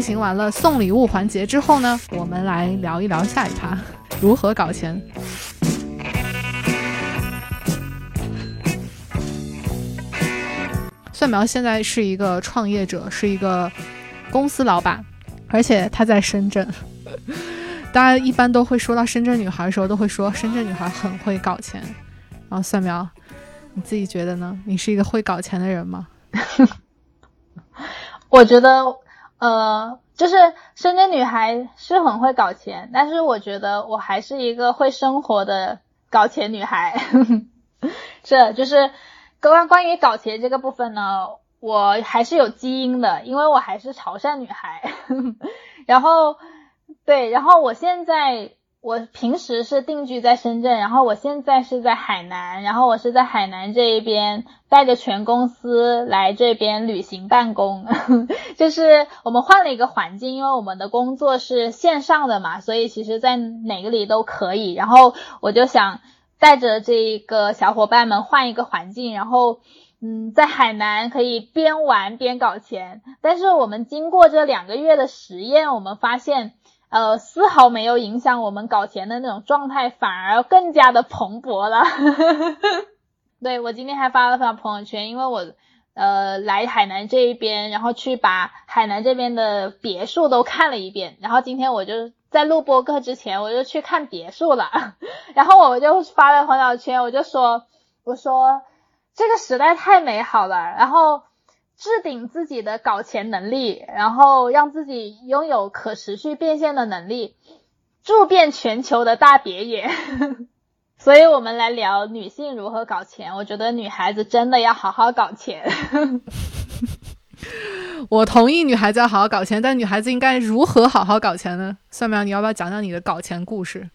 进行完了送礼物环节之后呢，我们来聊一聊下一趴如何搞钱。蒜苗现在是一个创业者，是一个公司老板，而且他在深圳。大家一般都会说到深圳女孩的时候，都会说深圳女孩很会搞钱。然后蒜苗，你自己觉得呢？你是一个会搞钱的人吗？我觉得，呃，就是深圳女孩是很会搞钱，但是我觉得我还是一个会生活的搞钱女孩。这就是关关于搞钱这个部分呢，我还是有基因的，因为我还是潮汕女孩。然后。对，然后我现在我平时是定居在深圳，然后我现在是在海南，然后我是在海南这一边带着全公司来这边旅行办公，就是我们换了一个环境，因为我们的工作是线上的嘛，所以其实在哪个里都可以。然后我就想带着这个小伙伴们换一个环境，然后嗯，在海南可以边玩边搞钱。但是我们经过这两个月的实验，我们发现。呃，丝毫没有影响我们搞钱的那种状态，反而更加的蓬勃了。对我今天还发了发朋友圈，因为我呃来海南这一边，然后去把海南这边的别墅都看了一遍，然后今天我就在录播课之前，我就去看别墅了，然后我就发了朋友圈，我就说我说这个时代太美好了，然后。置顶自己的搞钱能力，然后让自己拥有可持续变现的能力，住遍全球的大别野。所以，我们来聊女性如何搞钱。我觉得女孩子真的要好好搞钱。我同意女孩子要好好搞钱，但女孩子应该如何好好搞钱呢？蒜苗，你要不要讲讲你的搞钱故事？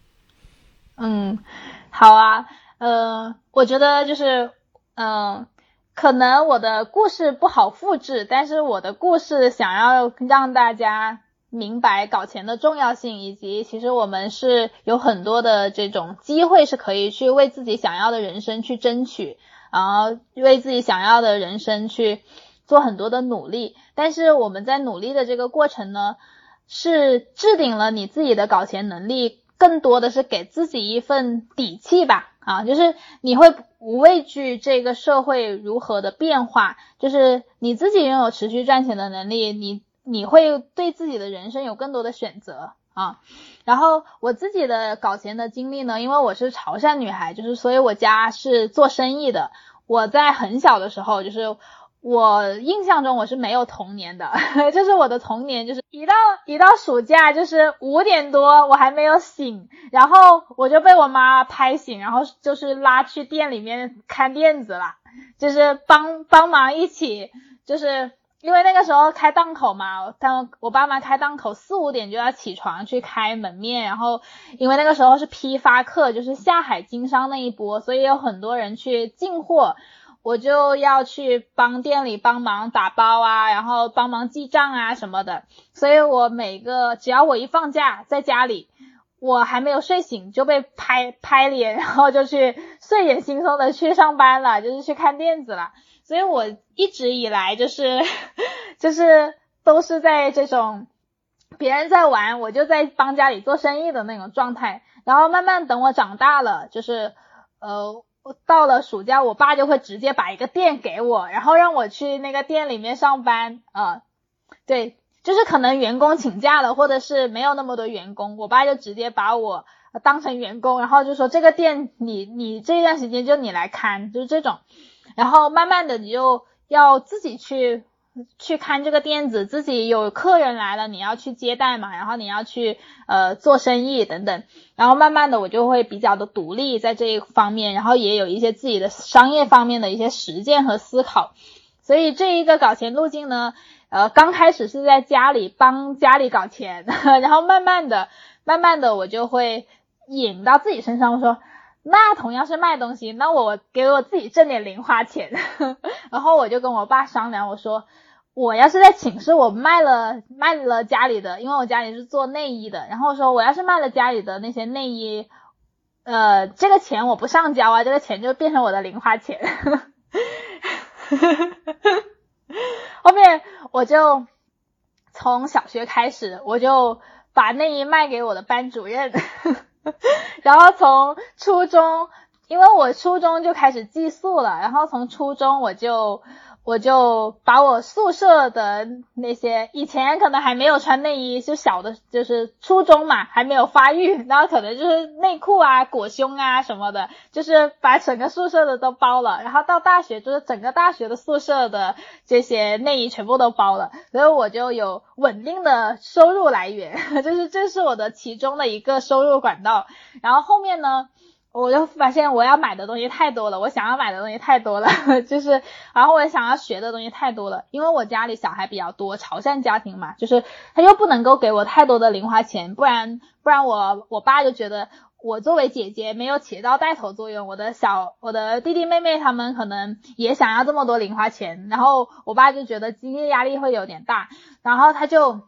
嗯，好啊。呃，我觉得就是，嗯。可能我的故事不好复制，但是我的故事想要让大家明白搞钱的重要性，以及其实我们是有很多的这种机会是可以去为自己想要的人生去争取，然后为自己想要的人生去做很多的努力。但是我们在努力的这个过程呢，是置顶了你自己的搞钱能力，更多的是给自己一份底气吧。啊，就是你会不畏惧这个社会如何的变化，就是你自己拥有持续赚钱的能力，你你会对自己的人生有更多的选择啊。然后我自己的搞钱的经历呢，因为我是潮汕女孩，就是所以我家是做生意的，我在很小的时候就是。我印象中我是没有童年的，就是我的童年就是一到一到暑假就是五点多我还没有醒，然后我就被我妈拍醒，然后就是拉去店里面看店子了，就是帮帮忙一起，就是因为那个时候开档口嘛，当我爸妈开档口四五点就要起床去开门面，然后因为那个时候是批发客，就是下海经商那一波，所以有很多人去进货。我就要去帮店里帮忙打包啊，然后帮忙记账啊什么的，所以我每个只要我一放假在家里，我还没有睡醒就被拍拍脸，然后就去睡眼惺忪的去上班了，就是去看店子了。所以我一直以来就是 就是都是在这种别人在玩，我就在帮家里做生意的那种状态。然后慢慢等我长大了，就是呃。到了暑假，我爸就会直接把一个店给我，然后让我去那个店里面上班。啊，对，就是可能员工请假了，或者是没有那么多员工，我爸就直接把我当成员工，然后就说这个店你你这段时间就你来看，就是这种。然后慢慢的你就要自己去。去看这个店子，自己有客人来了，你要去接待嘛，然后你要去呃做生意等等，然后慢慢的我就会比较的独立在这一方面，然后也有一些自己的商业方面的一些实践和思考，所以这一个搞钱路径呢，呃刚开始是在家里帮家里搞钱，然后慢慢的慢慢的我就会引到自己身上，我说。那同样是卖东西，那我给我自己挣点零花钱，然后我就跟我爸商量，我说我要是在寝室我卖了卖了家里的，因为我家里是做内衣的，然后说我要是卖了家里的那些内衣，呃，这个钱我不上交啊，这个钱就变成我的零花钱。后面我就从小学开始，我就把内衣卖给我的班主任，然后从初中，因为我初中就开始寄宿了，然后从初中我就。我就把我宿舍的那些以前可能还没有穿内衣，就小的，就是初中嘛，还没有发育，然后可能就是内裤啊、裹胸啊什么的，就是把整个宿舍的都包了。然后到大学，就是整个大学的宿舍的这些内衣全部都包了，所以我就有稳定的收入来源，就是这是我的其中的一个收入管道。然后后面呢？我就发现我要买的东西太多了，我想要买的东西太多了，就是，然后我想要学的东西太多了，因为我家里小孩比较多，潮汕家庭嘛，就是他又不能够给我太多的零花钱，不然不然我我爸就觉得我作为姐姐没有起到带头作用，我的小我的弟弟妹妹他们可能也想要这么多零花钱，然后我爸就觉得经济压力会有点大，然后他就。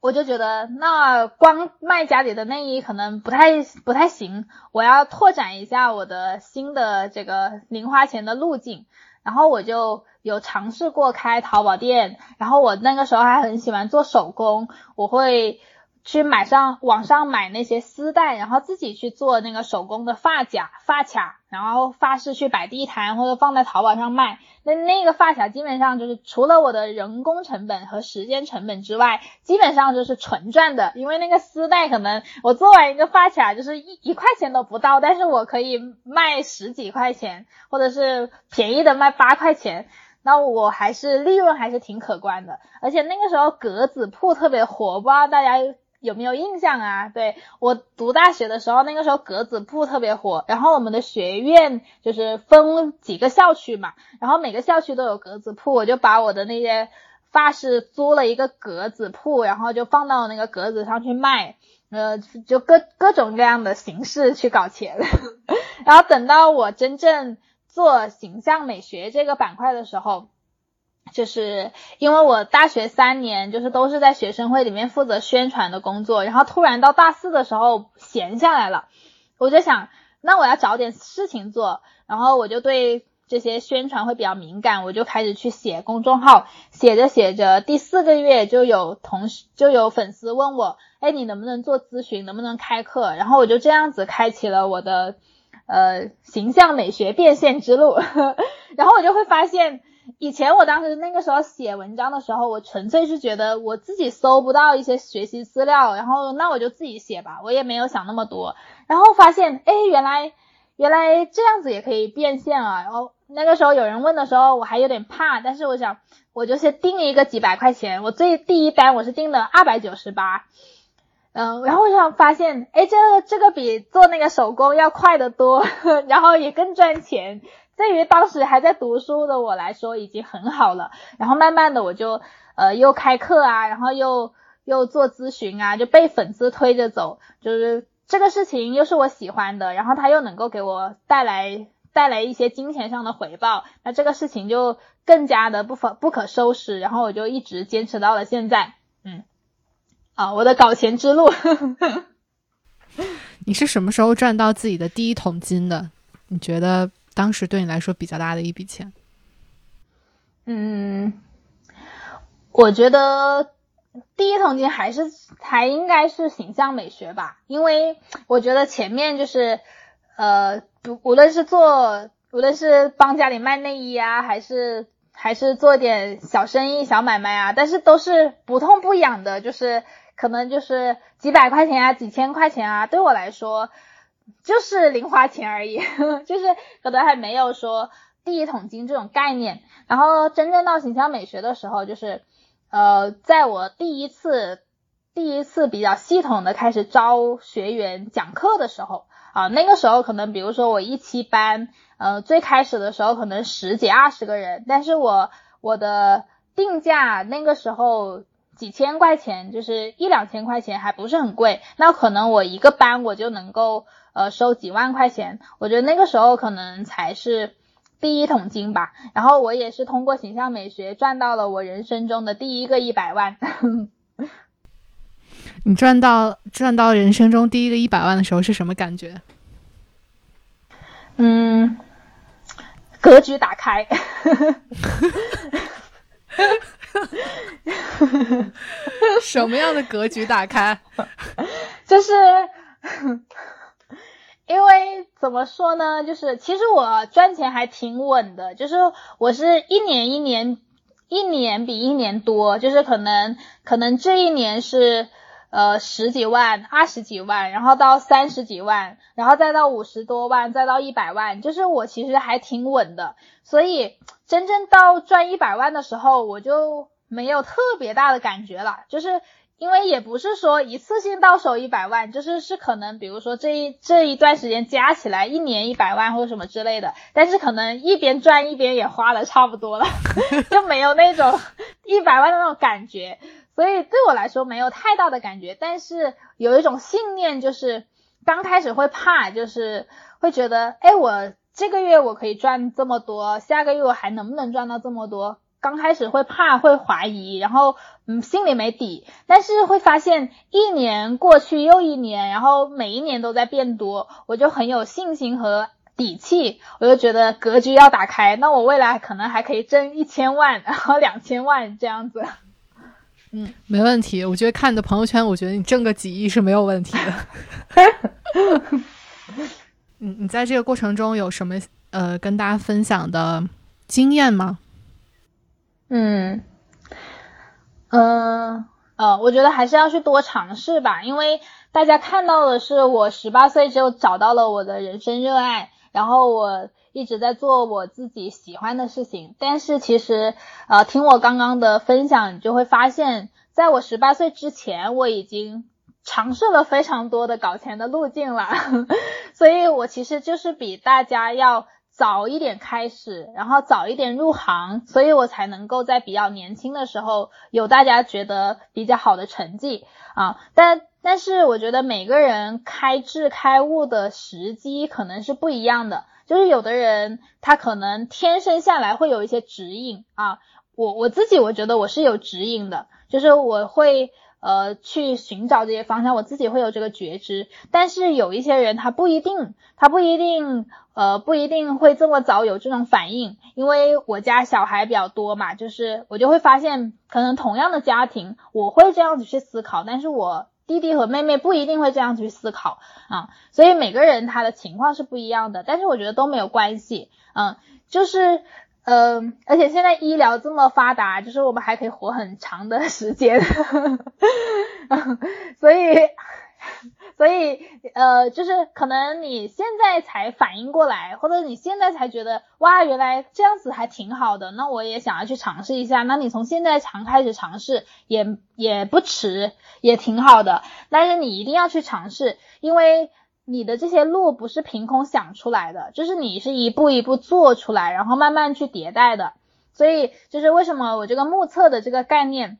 我就觉得那光卖家里的内衣可能不太不太行，我要拓展一下我的新的这个零花钱的路径，然后我就有尝试过开淘宝店，然后我那个时候还很喜欢做手工，我会。去买上网上买那些丝带，然后自己去做那个手工的发夹、发卡，然后发饰去摆地摊或者放在淘宝上卖。那那个发卡基本上就是除了我的人工成本和时间成本之外，基本上就是纯赚的。因为那个丝带可能我做完一个发卡就是一一块钱都不到，但是我可以卖十几块钱，或者是便宜的卖八块钱，那我还是利润还是挺可观的。而且那个时候格子铺特别火，不知道大家。有没有印象啊？对我读大学的时候，那个时候格子铺特别火，然后我们的学院就是分几个校区嘛，然后每个校区都有格子铺，我就把我的那些发饰租了一个格子铺，然后就放到那个格子上去卖，呃，就各各种各样的形式去搞钱，然后等到我真正做形象美学这个板块的时候。就是因为我大学三年就是都是在学生会里面负责宣传的工作，然后突然到大四的时候闲下来了，我就想，那我要找点事情做，然后我就对这些宣传会比较敏感，我就开始去写公众号，写着写着，第四个月就有同事就有粉丝问我，哎，你能不能做咨询，能不能开课？然后我就这样子开启了我的呃形象美学变现之路，然后我就会发现。以前我当时那个时候写文章的时候，我纯粹是觉得我自己搜不到一些学习资料，然后那我就自己写吧，我也没有想那么多。然后发现，哎，原来原来这样子也可以变现啊！然后那个时候有人问的时候，我还有点怕，但是我想，我就先定一个几百块钱，我最第一单我是定的二百九十八，嗯，然后我想发现，哎，这这个比做那个手工要快得多，然后也更赚钱。对于当时还在读书的我来说，已经很好了。然后慢慢的，我就呃又开课啊，然后又又做咨询啊，就被粉丝推着走。就是这个事情又是我喜欢的，然后他又能够给我带来带来一些金钱上的回报，那这个事情就更加的不可不可收拾。然后我就一直坚持到了现在。嗯，啊，我的搞钱之路。你是什么时候赚到自己的第一桶金的？你觉得？当时对你来说比较大的一笔钱，嗯，我觉得第一桶金还是还应该是形象美学吧，因为我觉得前面就是呃，无论是做，无论是帮家里卖内衣啊，还是还是做点小生意、小买卖啊，但是都是不痛不痒的，就是可能就是几百块钱啊、几千块钱啊，对我来说。就是零花钱而已，就是可能还没有说第一桶金这种概念。然后真正到形象美学的时候，就是呃，在我第一次第一次比较系统的开始招学员讲课的时候啊，那个时候可能比如说我一期班，呃，最开始的时候可能十几二十个人，但是我我的定价那个时候几千块钱，就是一两千块钱还不是很贵，那可能我一个班我就能够。呃，收几万块钱，我觉得那个时候可能才是第一桶金吧。然后我也是通过形象美学赚到了我人生中的第一个一百万。你赚到赚到人生中第一个一百万的时候是什么感觉？嗯，格局打开。什么样的格局打开？就是。因为怎么说呢，就是其实我赚钱还挺稳的，就是我是一年一年，一年比一年多，就是可能可能这一年是呃十几万、二十几万，然后到三十几万，然后再到五十多万，再到一百万，就是我其实还挺稳的，所以真正到赚一百万的时候，我就没有特别大的感觉了，就是。因为也不是说一次性到手一百万，就是是可能，比如说这一这一段时间加起来一年一百万或者什么之类的，但是可能一边赚一边也花的差不多了，就没有那种 一百万的那种感觉，所以对我来说没有太大的感觉，但是有一种信念，就是刚开始会怕，就是会觉得，哎，我这个月我可以赚这么多，下个月我还能不能赚到这么多？刚开始会怕，会怀疑，然后嗯，心里没底，但是会发现一年过去又一年，然后每一年都在变多，我就很有信心和底气，我就觉得格局要打开，那我未来可能还可以挣一千万，然后两千万这样子。嗯，没问题，我觉得看你的朋友圈，我觉得你挣个几亿是没有问题的。你，你在这个过程中有什么呃跟大家分享的经验吗？嗯，嗯，呃，我觉得还是要去多尝试吧，因为大家看到的是我十八岁就找到了我的人生热爱，然后我一直在做我自己喜欢的事情。但是其实，呃，听我刚刚的分享，你就会发现，在我十八岁之前，我已经尝试了非常多的搞钱的路径了，所以我其实就是比大家要。早一点开始，然后早一点入行，所以我才能够在比较年轻的时候有大家觉得比较好的成绩啊。但但是我觉得每个人开智开悟的时机可能是不一样的，就是有的人他可能天生下来会有一些指引啊。我我自己我觉得我是有指引的，就是我会。呃，去寻找这些方向，我自己会有这个觉知。但是有一些人他不一定，他不一定，呃，不一定会这么早有这种反应。因为我家小孩比较多嘛，就是我就会发现，可能同样的家庭，我会这样子去思考，但是我弟弟和妹妹不一定会这样子去思考啊。所以每个人他的情况是不一样的，但是我觉得都没有关系，嗯，就是。嗯，而且现在医疗这么发达，就是我们还可以活很长的时间，所以，所以，呃，就是可能你现在才反应过来，或者你现在才觉得，哇，原来这样子还挺好的，那我也想要去尝试一下。那你从现在尝开始尝试，也也不迟，也挺好的。但是你一定要去尝试，因为。你的这些路不是凭空想出来的，就是你是一步一步做出来，然后慢慢去迭代的。所以就是为什么我这个目测的这个概念，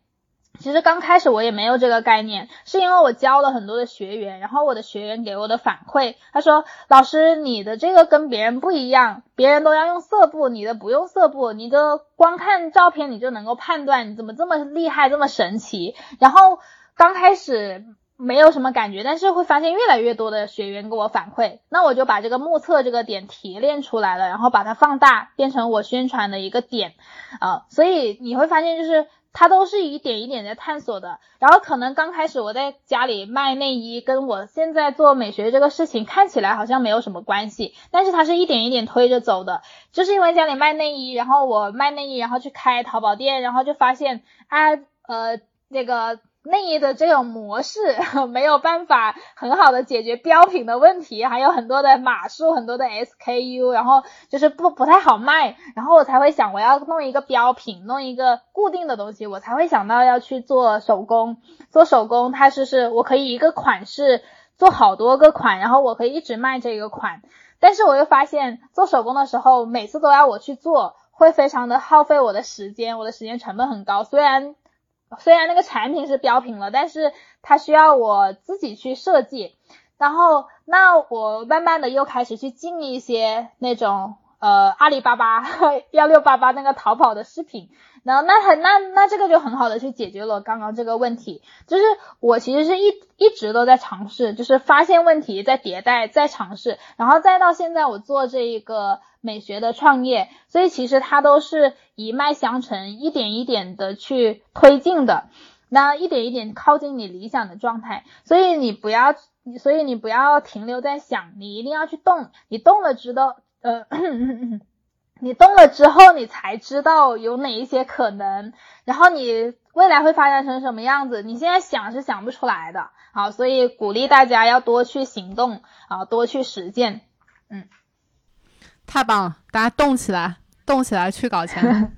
其实刚开始我也没有这个概念，是因为我教了很多的学员，然后我的学员给我的反馈，他说老师你的这个跟别人不一样，别人都要用色布，你的不用色布，你的光看照片你就能够判断，你怎么这么厉害，这么神奇？然后刚开始。没有什么感觉，但是会发现越来越多的学员给我反馈，那我就把这个目测这个点提炼出来了，然后把它放大，变成我宣传的一个点啊。所以你会发现，就是他都是一点一点在探索的。然后可能刚开始我在家里卖内衣，跟我现在做美学这个事情看起来好像没有什么关系，但是他是一点一点推着走的。就是因为家里卖内衣，然后我卖内衣，然后去开淘宝店，然后就发现啊，呃，那个。内衣的这种模式 没有办法很好的解决标品的问题，还有很多的码数，很多的 SKU，然后就是不不太好卖，然后我才会想我要弄一个标品，弄一个固定的东西，我才会想到要去做手工。做手工，它是是我可以一个款式做好多个款，然后我可以一直卖这个款。但是我又发现做手工的时候，每次都要我去做，会非常的耗费我的时间，我的时间成本很高。虽然虽然那个产品是标品了，但是它需要我自己去设计，然后那我慢慢的又开始去进一些那种呃阿里巴巴 幺六八八那个淘宝的视频。然后那很那那这个就很好的去解决了刚刚这个问题，就是我其实是一一直都在尝试，就是发现问题，在迭代，在尝试，然后再到现在我做这一个美学的创业，所以其实它都是一脉相承，一点一点的去推进的，那一点一点靠近你理想的状态，所以你不要，所以你不要停留在想，你一定要去动，你动了知道，呃。你动了之后，你才知道有哪一些可能，然后你未来会发展成什么样子，你现在想是想不出来的。好，所以鼓励大家要多去行动啊，多去实践。嗯，太棒了，大家动起来，动起来去搞钱。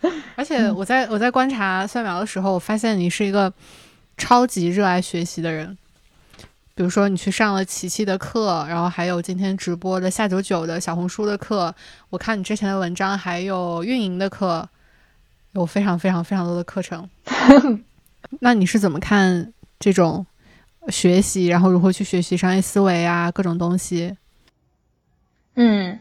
而且我在我在观察蒜苗的时候，我发现你是一个超级热爱学习的人。比如说，你去上了琪琪的课，然后还有今天直播的夏九九的小红书的课，我看你之前的文章，还有运营的课，有非常非常非常多的课程。那你是怎么看这种学习，然后如何去学习商业思维啊，各种东西？嗯，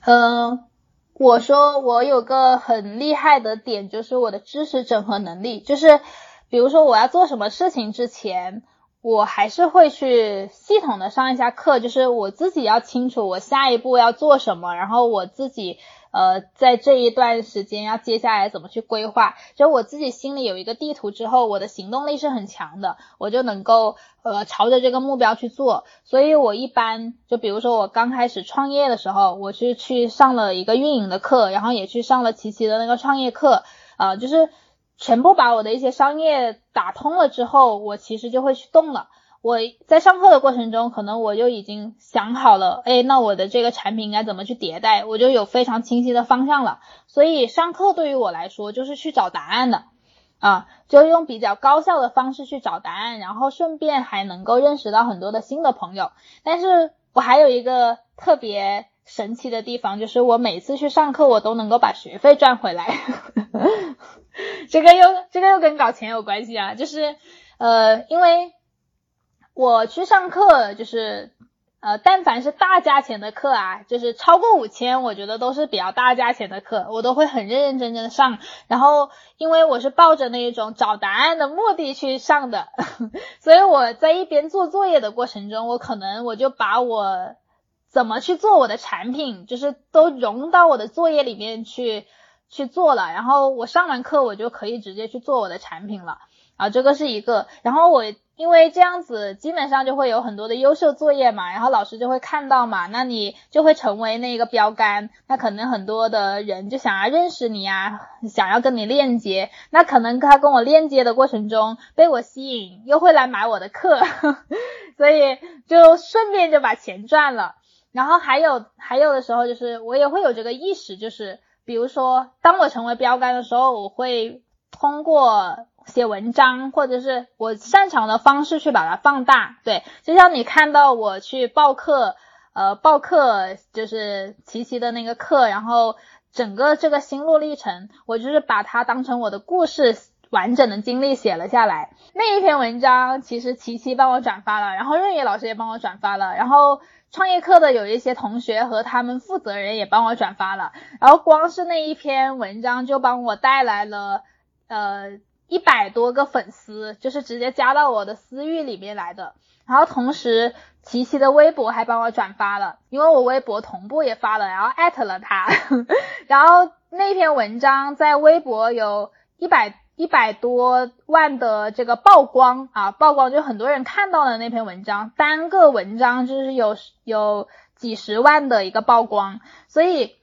呃，我说我有个很厉害的点，就是我的知识整合能力，就是比如说我要做什么事情之前。我还是会去系统的上一下课，就是我自己要清楚我下一步要做什么，然后我自己呃在这一段时间要接下来怎么去规划，就我自己心里有一个地图之后，我的行动力是很强的，我就能够呃朝着这个目标去做。所以我一般就比如说我刚开始创业的时候，我是去上了一个运营的课，然后也去上了琪琪的那个创业课，呃就是。全部把我的一些商业打通了之后，我其实就会去动了。我在上课的过程中，可能我就已经想好了，哎，那我的这个产品应该怎么去迭代，我就有非常清晰的方向了。所以上课对于我来说就是去找答案的，啊，就用比较高效的方式去找答案，然后顺便还能够认识到很多的新的朋友。但是我还有一个特别神奇的地方，就是我每次去上课，我都能够把学费赚回来。这个又这个又跟搞钱有关系啊，就是呃，因为我去上课，就是呃，但凡是大价钱的课啊，就是超过五千，我觉得都是比较大价钱的课，我都会很认认真真的上。然后，因为我是抱着那一种找答案的目的去上的，所以我在一边做作业的过程中，我可能我就把我怎么去做我的产品，就是都融到我的作业里面去。去做了，然后我上完课，我就可以直接去做我的产品了啊，这个是一个。然后我因为这样子，基本上就会有很多的优秀作业嘛，然后老师就会看到嘛，那你就会成为那个标杆，那可能很多的人就想要认识你呀，想要跟你链接，那可能他跟我链接的过程中被我吸引，又会来买我的课，所以就顺便就把钱赚了。然后还有还有的时候就是我也会有这个意识，就是。比如说，当我成为标杆的时候，我会通过写文章或者是我擅长的方式去把它放大。对，就像你看到我去报课，呃，报课就是琪琪的那个课，然后整个这个心路历程，我就是把它当成我的故事完整的经历写了下来。那一篇文章其实琪琪帮我转发了，然后润野老师也帮我转发了，然后。创业课的有一些同学和他们负责人也帮我转发了，然后光是那一篇文章就帮我带来了呃一百多个粉丝，就是直接加到我的私域里面来的。然后同时琪琪的微博还帮我转发了，因为我微博同步也发了，然后艾特了他，然后那篇文章在微博有一百。一百多万的这个曝光啊，曝光就很多人看到了那篇文章，单个文章就是有有几十万的一个曝光，所以，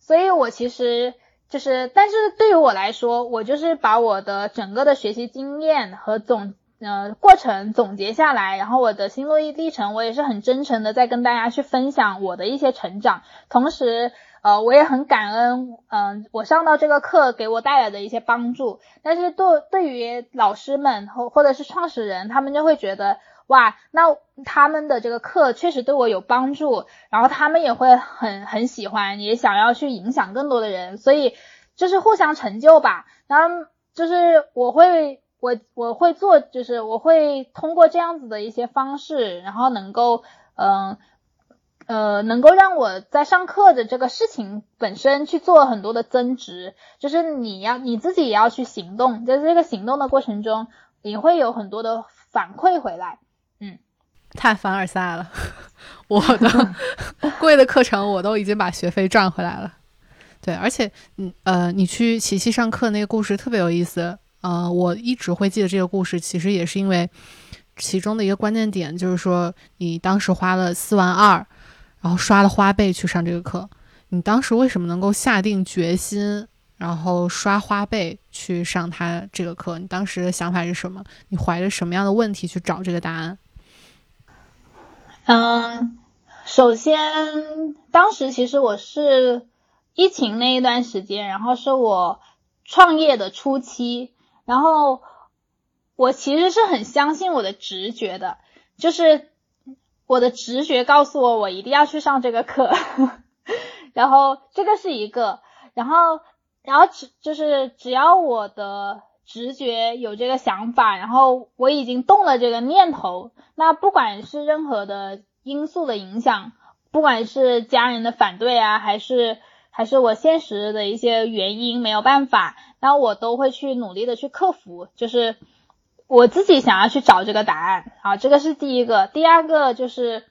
所以我其实就是，但是对于我来说，我就是把我的整个的学习经验和总呃过程总结下来，然后我的心路历程，我也是很真诚的在跟大家去分享我的一些成长，同时。呃，我也很感恩，嗯，我上到这个课给我带来的一些帮助。但是对对于老师们或或者是创始人，他们就会觉得，哇，那他们的这个课确实对我有帮助，然后他们也会很很喜欢，也想要去影响更多的人，所以就是互相成就吧。然后就是我会我我会做，就是我会通过这样子的一些方式，然后能够嗯。能够让我在上课的这个事情本身去做很多的增值，就是你要你自己也要去行动，在这个行动的过程中，你会有很多的反馈回来。嗯，太凡尔赛了，我的 贵的课程我都已经把学费赚回来了。对，而且，嗯呃，你去琪琪上课那个故事特别有意思。呃，我一直会记得这个故事，其实也是因为其中的一个关键点，就是说你当时花了四万二，然后刷了花呗去上这个课。你当时为什么能够下定决心，然后刷花呗去上他这个课？你当时的想法是什么？你怀着什么样的问题去找这个答案？嗯，首先，当时其实我是。疫情那一段时间，然后是我创业的初期，然后我其实是很相信我的直觉的，就是我的直觉告诉我我一定要去上这个课，然后这个是一个，然后然后只就是只要我的直觉有这个想法，然后我已经动了这个念头，那不管是任何的因素的影响，不管是家人的反对啊，还是还是我现实的一些原因没有办法，那我都会去努力的去克服。就是我自己想要去找这个答案啊，这个是第一个。第二个就是，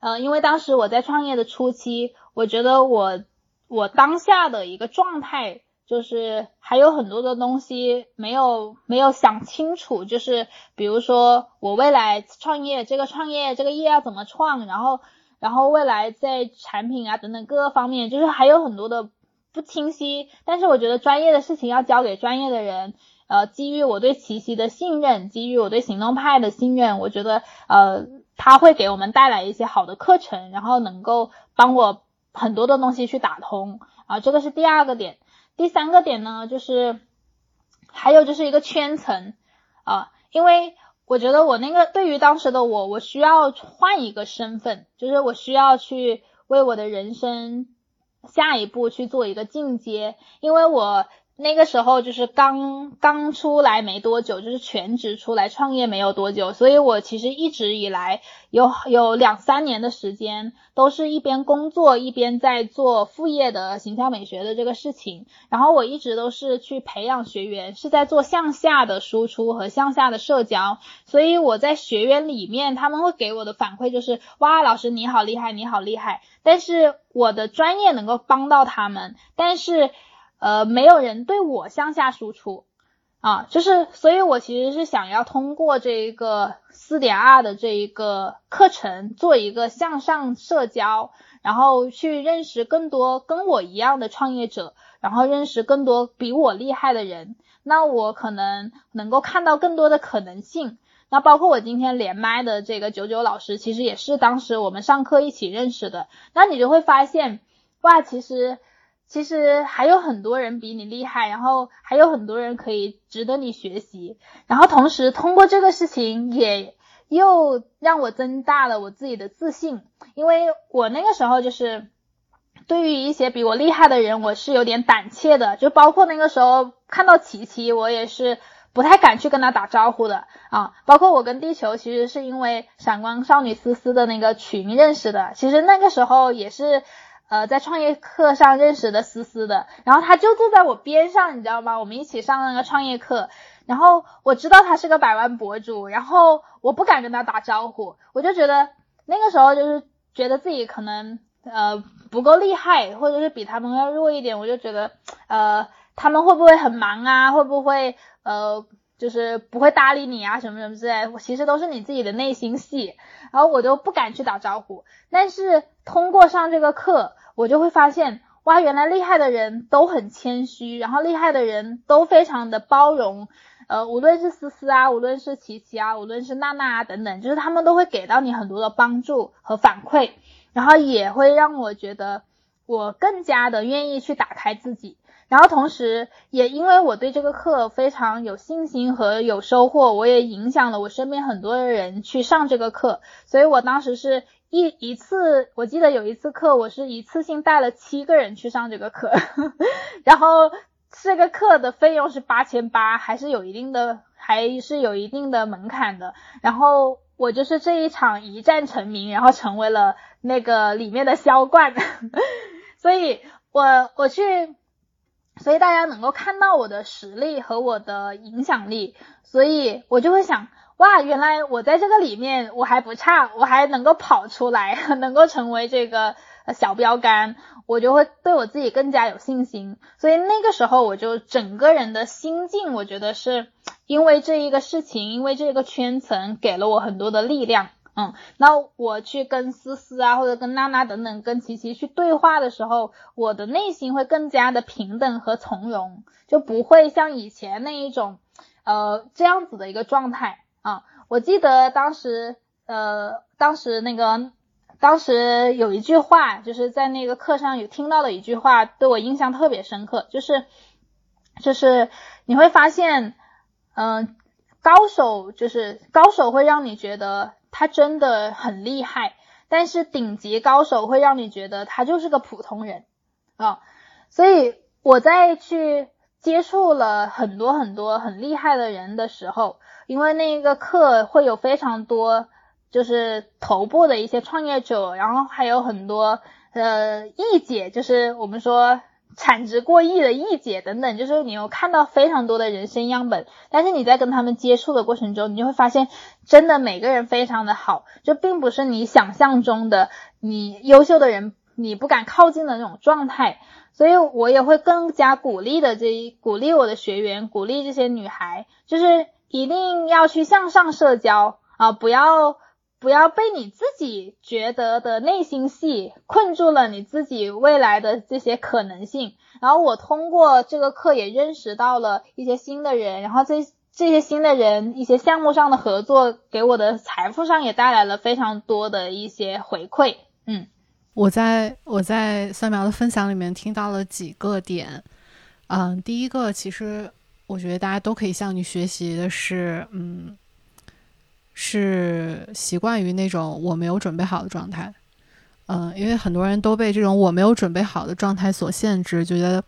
呃，因为当时我在创业的初期，我觉得我我当下的一个状态就是还有很多的东西没有没有想清楚，就是比如说我未来创业这个创业这个业要怎么创，然后。然后未来在产品啊等等各个方面，就是还有很多的不清晰。但是我觉得专业的事情要交给专业的人。呃，基于我对奇奇的信任，基于我对行动派的信任，我觉得呃他会给我们带来一些好的课程，然后能够帮我很多的东西去打通啊。这个是第二个点。第三个点呢，就是还有就是一个圈层啊，因为。我觉得我那个对于当时的我，我需要换一个身份，就是我需要去为我的人生下一步去做一个进阶，因为我。那个时候就是刚刚出来没多久，就是全职出来创业没有多久，所以我其实一直以来有有两三年的时间，都是一边工作一边在做副业的形象美学的这个事情。然后我一直都是去培养学员，是在做向下的输出和向下的社交。所以我在学员里面，他们会给我的反馈就是：哇，老师你好厉害，你好厉害。但是我的专业能够帮到他们，但是。呃，没有人对我向下输出啊，就是，所以我其实是想要通过这一个四点二的这一个课程，做一个向上社交，然后去认识更多跟我一样的创业者，然后认识更多比我厉害的人，那我可能能够看到更多的可能性。那包括我今天连麦的这个九九老师，其实也是当时我们上课一起认识的。那你就会发现，哇，其实。其实还有很多人比你厉害，然后还有很多人可以值得你学习，然后同时通过这个事情也又让我增大了我自己的自信，因为我那个时候就是对于一些比我厉害的人，我是有点胆怯的，就包括那个时候看到琪琪，我也是不太敢去跟他打招呼的啊，包括我跟地球其实是因为闪光少女思思的那个群认识的，其实那个时候也是。呃，在创业课上认识的思思的，然后他就坐在我边上，你知道吗？我们一起上那个创业课，然后我知道他是个百万博主，然后我不敢跟他打招呼，我就觉得那个时候就是觉得自己可能呃不够厉害，或者是比他们要弱一点，我就觉得呃他们会不会很忙啊？会不会呃就是不会搭理你啊？什么什么之类，我其实都是你自己的内心戏，然后我就不敢去打招呼，但是通过上这个课。我就会发现，哇，原来厉害的人都很谦虚，然后厉害的人都非常的包容，呃，无论是思思啊，无论是琪琪啊，无论是娜娜啊等等，就是他们都会给到你很多的帮助和反馈，然后也会让我觉得我更加的愿意去打开自己，然后同时也因为我对这个课非常有信心和有收获，我也影响了我身边很多的人去上这个课，所以我当时是。一一次，我记得有一次课，我是一次性带了七个人去上这个课，然后这个课的费用是八千八，还是有一定的，还是有一定的门槛的。然后我就是这一场一战成名，然后成为了那个里面的销冠，所以我我去，所以大家能够看到我的实力和我的影响力，所以我就会想，哇，原来我在这个里面我还不差，我还能够跑出来，能够成为这个小标杆，我就会对我自己更加有信心。所以那个时候我就整个人的心境，我觉得是因为这一个事情，因为这个圈层给了我很多的力量。嗯，那我去跟思思啊，或者跟娜娜等等，跟琪琪去对话的时候，我的内心会更加的平等和从容，就不会像以前那一种，呃，这样子的一个状态啊。我记得当时，呃，当时那个，当时有一句话，就是在那个课上有听到的一句话，对我印象特别深刻，就是，就是你会发现，嗯，高手就是高手会让你觉得。他真的很厉害，但是顶级高手会让你觉得他就是个普通人啊。所以我在去接触了很多很多很厉害的人的时候，因为那个课会有非常多就是头部的一些创业者，然后还有很多呃艺姐，就是我们说。产值过亿的艺姐等等，就是你有看到非常多的人生样本，但是你在跟他们接触的过程中，你就会发现，真的每个人非常的好，就并不是你想象中的你优秀的人你不敢靠近的那种状态。所以我也会更加鼓励的这一鼓励我的学员，鼓励这些女孩，就是一定要去向上社交啊，不要。不要被你自己觉得的内心戏困住了你自己未来的这些可能性。然后我通过这个课也认识到了一些新的人，然后这这些新的人一些项目上的合作，给我的财富上也带来了非常多的一些回馈。嗯，我在我在三苗的分享里面听到了几个点。嗯，第一个其实我觉得大家都可以向你学习的是，嗯。是习惯于那种我没有准备好的状态，嗯，因为很多人都被这种我没有准备好的状态所限制，觉得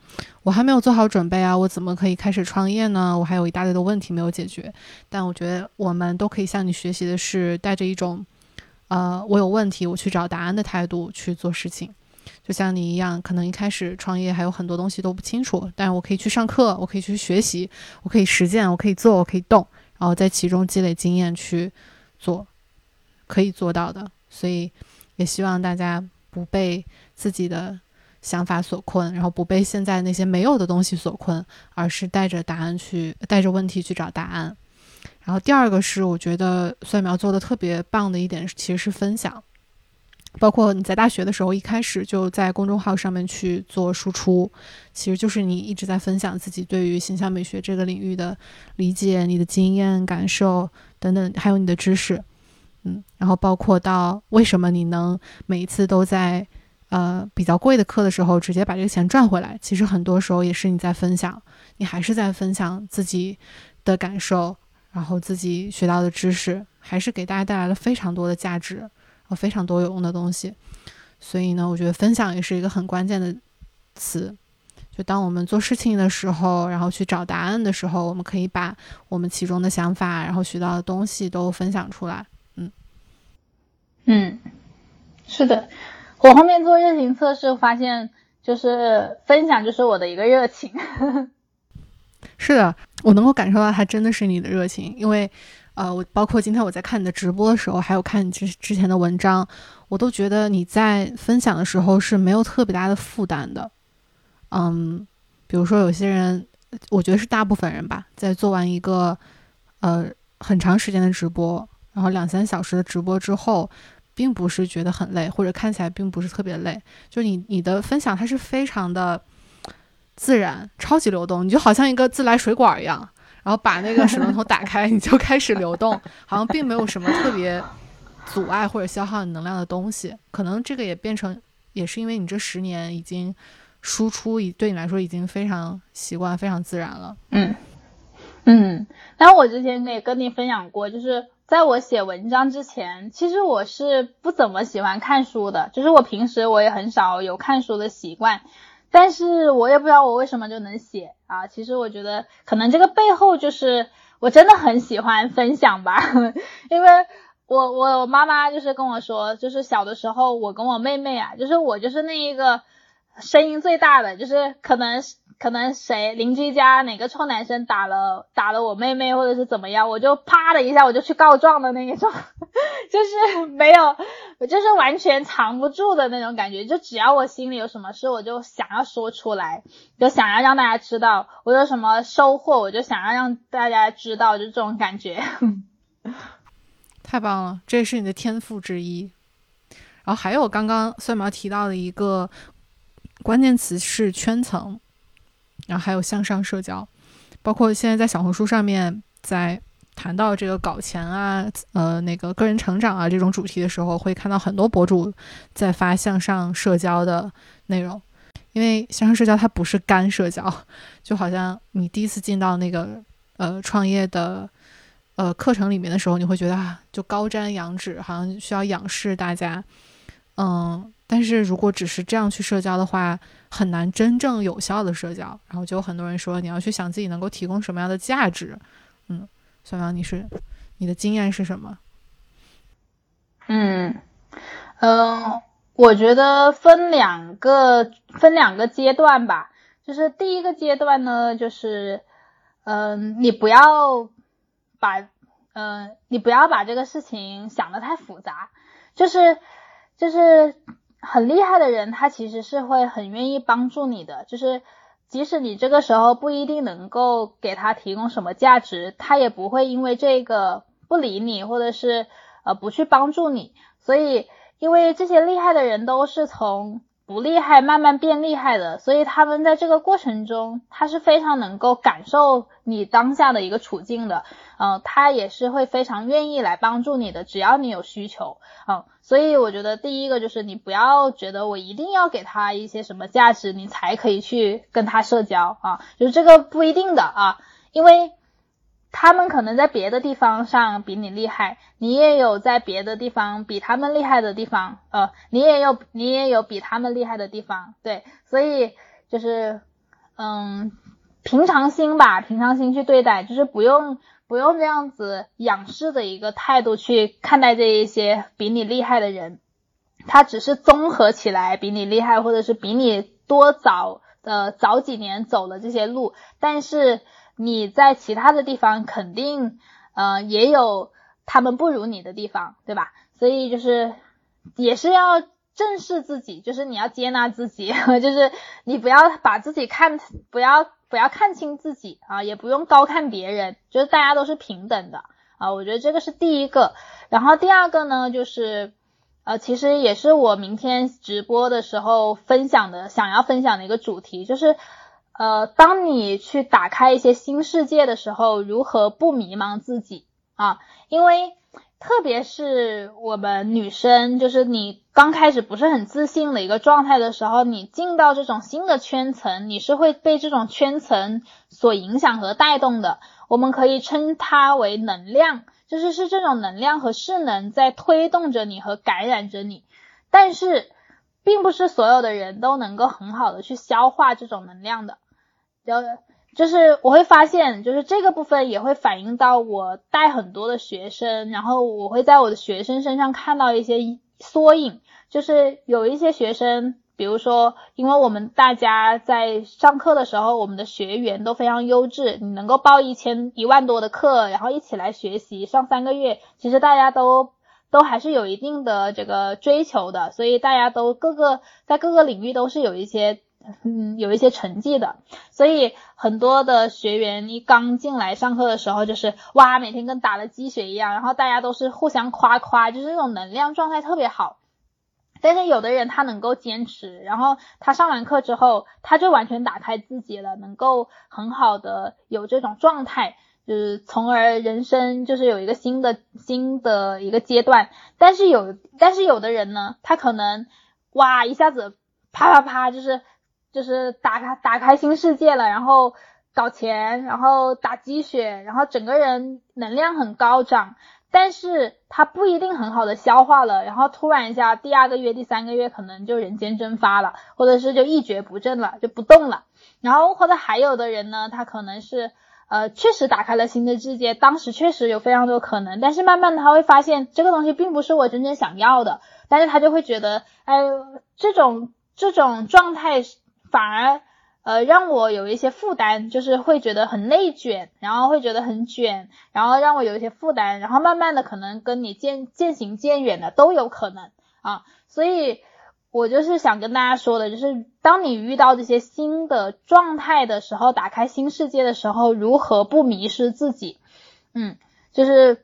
我还没有做好准备啊，我怎么可以开始创业呢？我还有一大堆的问题没有解决。但我觉得我们都可以向你学习的是，带着一种，呃，我有问题，我去找答案的态度去做事情。就像你一样，可能一开始创业还有很多东西都不清楚，但是我可以去上课，我可以去学习，我可以实践，我可以做，我可以动。然后在其中积累经验去做，可以做到的。所以也希望大家不被自己的想法所困，然后不被现在那些没有的东西所困，而是带着答案去，带着问题去找答案。然后第二个是，我觉得蒜苗做的特别棒的一点，其实是分享。包括你在大学的时候，一开始就在公众号上面去做输出，其实就是你一直在分享自己对于形象美学这个领域的理解、你的经验、感受等等，还有你的知识，嗯，然后包括到为什么你能每一次都在呃比较贵的课的时候直接把这个钱赚回来，其实很多时候也是你在分享，你还是在分享自己的感受，然后自己学到的知识，还是给大家带来了非常多的价值。非常多有用的东西，所以呢，我觉得分享也是一个很关键的词。就当我们做事情的时候，然后去找答案的时候，我们可以把我们其中的想法，然后学到的东西都分享出来。嗯嗯，是的，我后面做热情测试发现，就是分享就是我的一个热情。是的，我能够感受到它真的是你的热情，因为。呃，我包括今天我在看你的直播的时候，还有看你之之前的文章，我都觉得你在分享的时候是没有特别大的负担的。嗯，比如说有些人，我觉得是大部分人吧，在做完一个呃很长时间的直播，然后两三小时的直播之后，并不是觉得很累，或者看起来并不是特别累。就你你的分享，它是非常的自然，超级流动，你就好像一个自来水管一样。然后把那个水龙头打开，你就开始流动，好像并没有什么特别阻碍或者消耗你能量的东西。可能这个也变成，也是因为你这十年已经输出，已对你来说已经非常习惯、非常自然了。嗯嗯。但我之前也跟你分享过，就是在我写文章之前，其实我是不怎么喜欢看书的，就是我平时我也很少有看书的习惯。但是我也不知道我为什么就能写啊！其实我觉得可能这个背后就是我真的很喜欢分享吧，因为我我妈妈就是跟我说，就是小的时候我跟我妹妹啊，就是我就是那一个声音最大的，就是可能可能谁邻居家哪个臭男生打了打了我妹妹或者是怎么样，我就啪的一下我就去告状的那一种，就是没有，我就是完全藏不住的那种感觉，就只要我心里有什么事，我就想要说出来，就想要让大家知道我有什么收获，我就想要让大家知道，就这种感觉。太棒了，这也是你的天赋之一。然后还有刚刚蒜苗提到的一个关键词是圈层，然后还有向上社交，包括现在在小红书上面在谈到这个搞钱啊、呃那个个人成长啊这种主题的时候，会看到很多博主在发向上社交的内容。因为向上社交它不是干社交，就好像你第一次进到那个呃创业的。呃，课程里面的时候，你会觉得啊，就高瞻仰止，好像需要仰视大家，嗯，但是如果只是这样去社交的话，很难真正有效的社交。然后就有很多人说，你要去想自己能够提供什么样的价值，嗯，小杨，你是你的经验是什么？嗯嗯，我觉得分两个分两个阶段吧，就是第一个阶段呢，就是嗯，你不要。把，嗯，你不要把这个事情想的太复杂，就是，就是很厉害的人，他其实是会很愿意帮助你的，就是即使你这个时候不一定能够给他提供什么价值，他也不会因为这个不理你，或者是呃不去帮助你。所以，因为这些厉害的人都是从。不厉害，慢慢变厉害的，所以他们在这个过程中，他是非常能够感受你当下的一个处境的，嗯，他也是会非常愿意来帮助你的，只要你有需求，嗯，所以我觉得第一个就是你不要觉得我一定要给他一些什么价值，你才可以去跟他社交啊，就是这个不一定的啊，因为。他们可能在别的地方上比你厉害，你也有在别的地方比他们厉害的地方，呃，你也有你也有比他们厉害的地方，对，所以就是，嗯，平常心吧，平常心去对待，就是不用不用这样子仰视的一个态度去看待这一些比你厉害的人，他只是综合起来比你厉害，或者是比你多早呃早几年走了这些路，但是。你在其他的地方肯定，呃，也有他们不如你的地方，对吧？所以就是也是要正视自己，就是你要接纳自己，就是你不要把自己看，不要不要看清自己啊，也不用高看别人，就是大家都是平等的啊。我觉得这个是第一个，然后第二个呢，就是呃，其实也是我明天直播的时候分享的，想要分享的一个主题，就是。呃，当你去打开一些新世界的时候，如何不迷茫自己啊？因为特别是我们女生，就是你刚开始不是很自信的一个状态的时候，你进到这种新的圈层，你是会被这种圈层所影响和带动的。我们可以称它为能量，就是是这种能量和势能在推动着你和感染着你，但是并不是所有的人都能够很好的去消化这种能量的。就就是我会发现，就是这个部分也会反映到我带很多的学生，然后我会在我的学生身上看到一些缩影。就是有一些学生，比如说，因为我们大家在上课的时候，我们的学员都非常优质，你能够报一千一万多的课，然后一起来学习上三个月，其实大家都都还是有一定的这个追求的，所以大家都各个在各个领域都是有一些。嗯，有一些成绩的，所以很多的学员一刚进来上课的时候，就是哇，每天跟打了鸡血一样，然后大家都是互相夸夸，就是那种能量状态特别好。但是有的人他能够坚持，然后他上完课之后，他就完全打开自己了，能够很好的有这种状态，就是从而人生就是有一个新的新的一个阶段。但是有但是有的人呢，他可能哇一下子啪啪啪就是。就是打开打开新世界了，然后搞钱，然后打鸡血，然后整个人能量很高涨，但是他不一定很好的消化了，然后突然一下第二个月、第三个月可能就人间蒸发了，或者是就一蹶不振了，就不动了。然后或者还有的人呢，他可能是呃，确实打开了新的世界，当时确实有非常多可能，但是慢慢的他会发现这个东西并不是我真正想要的，但是他就会觉得，哎，这种这种状态反而呃让我有一些负担，就是会觉得很内卷，然后会觉得很卷，然后让我有一些负担，然后慢慢的可能跟你渐渐行渐远的都有可能啊，所以。我就是想跟大家说的，就是当你遇到这些新的状态的时候，打开新世界的时候，如何不迷失自己？嗯，就是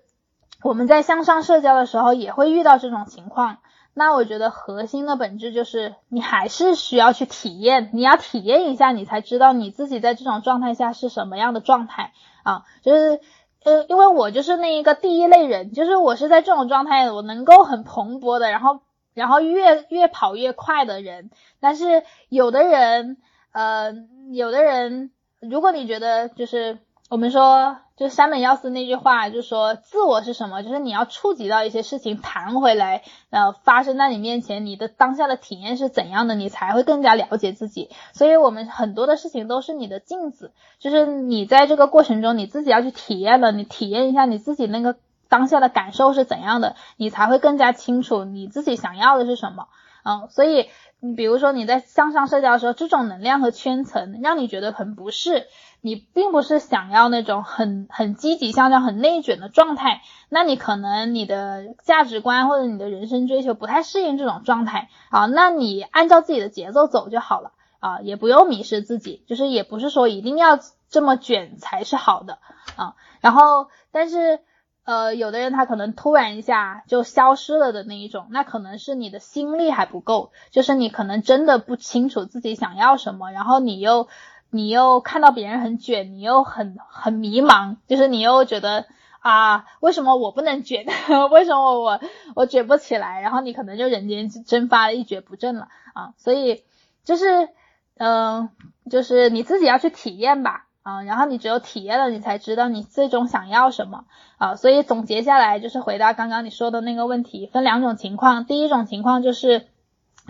我们在向上社交的时候也会遇到这种情况。那我觉得核心的本质就是，你还是需要去体验，你要体验一下，你才知道你自己在这种状态下是什么样的状态啊。就是呃，因为我就是那一个第一类人，就是我是在这种状态，我能够很蓬勃的，然后。然后越越跑越快的人，但是有的人，呃，有的人，如果你觉得就是我们说，就山本耀司那句话，就说自我是什么？就是你要触及到一些事情，弹回来，呃，发生在你面前，你的当下的体验是怎样的，你才会更加了解自己。所以，我们很多的事情都是你的镜子，就是你在这个过程中，你自己要去体验了，你体验一下你自己那个。当下的感受是怎样的，你才会更加清楚你自己想要的是什么。嗯，所以你比如说你在向上社交的时候，这种能量和圈层让你觉得很不适，你并不是想要那种很很积极向上、很内卷的状态，那你可能你的价值观或者你的人生追求不太适应这种状态啊，那你按照自己的节奏走就好了啊，也不用迷失自己，就是也不是说一定要这么卷才是好的啊。然后，但是。呃，有的人他可能突然一下就消失了的那一种，那可能是你的心力还不够，就是你可能真的不清楚自己想要什么，然后你又你又看到别人很卷，你又很很迷茫，就是你又觉得啊，为什么我不能卷？为什么我我卷不起来？然后你可能就人间蒸发了，一蹶不振了啊！所以就是嗯，就是你自己要去体验吧。啊，然后你只有体验了，你才知道你最终想要什么啊。所以总结下来就是回答刚刚你说的那个问题，分两种情况。第一种情况就是